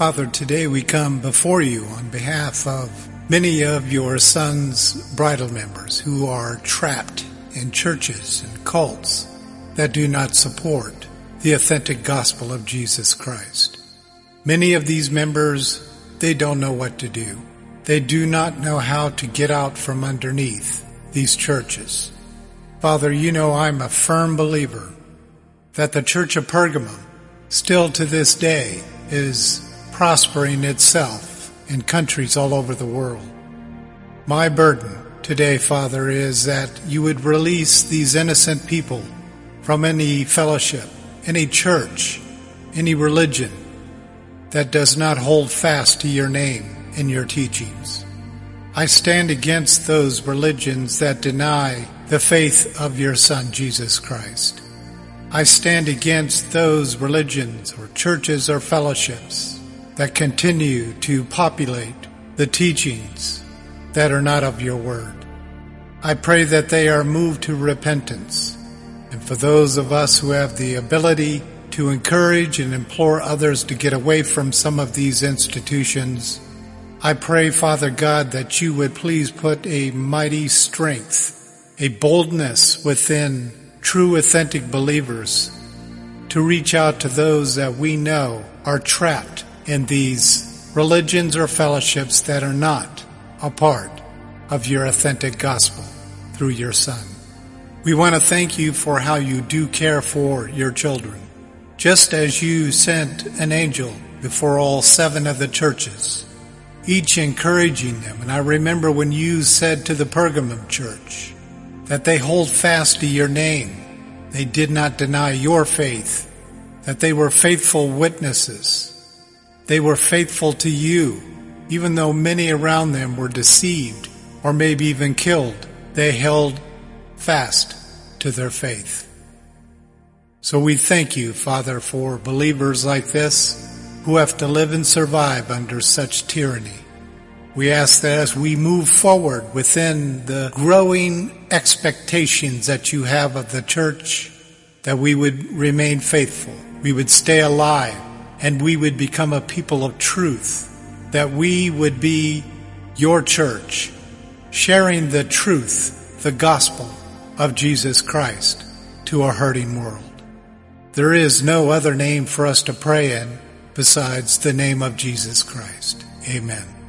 Father, today we come before you on behalf of many of your son's bridal members who are trapped in churches and cults that do not support the authentic gospel of Jesus Christ. Many of these members, they don't know what to do. They do not know how to get out from underneath these churches. Father, you know I'm a firm believer that the Church of Pergamum still to this day is prospering itself in countries all over the world. My burden today, Father, is that you would release these innocent people from any fellowship, any church, any religion that does not hold fast to your name and your teachings. I stand against those religions that deny the faith of your Son, Jesus Christ. I stand against those religions or churches or fellowships that continue to populate the teachings that are not of your word. I pray that they are moved to repentance. And for those of us who have the ability to encourage and implore others to get away from some of these institutions, I pray, Father God, that you would please put a mighty strength, a boldness within true authentic believers to reach out to those that we know are trapped in these religions or fellowships that are not a part of your authentic gospel through your Son. We want to thank you for how you do care for your children. Just as you sent an angel before all seven of the churches, each encouraging them. And I remember when you said to the Pergamum church that they hold fast to your name. They did not deny your faith, that they were faithful witnesses they were faithful to you, even though many around them were deceived or maybe even killed. They held fast to their faith. So we thank you, Father, for believers like this who have to live and survive under such tyranny. We ask that as we move forward within the growing expectations that you have of the church, that we would remain faithful. We would stay alive and we would become a people of truth, that we would be your church, sharing the truth, the gospel of Jesus Christ to a hurting world. There is no other name for us to pray in besides the name of Jesus Christ. Amen.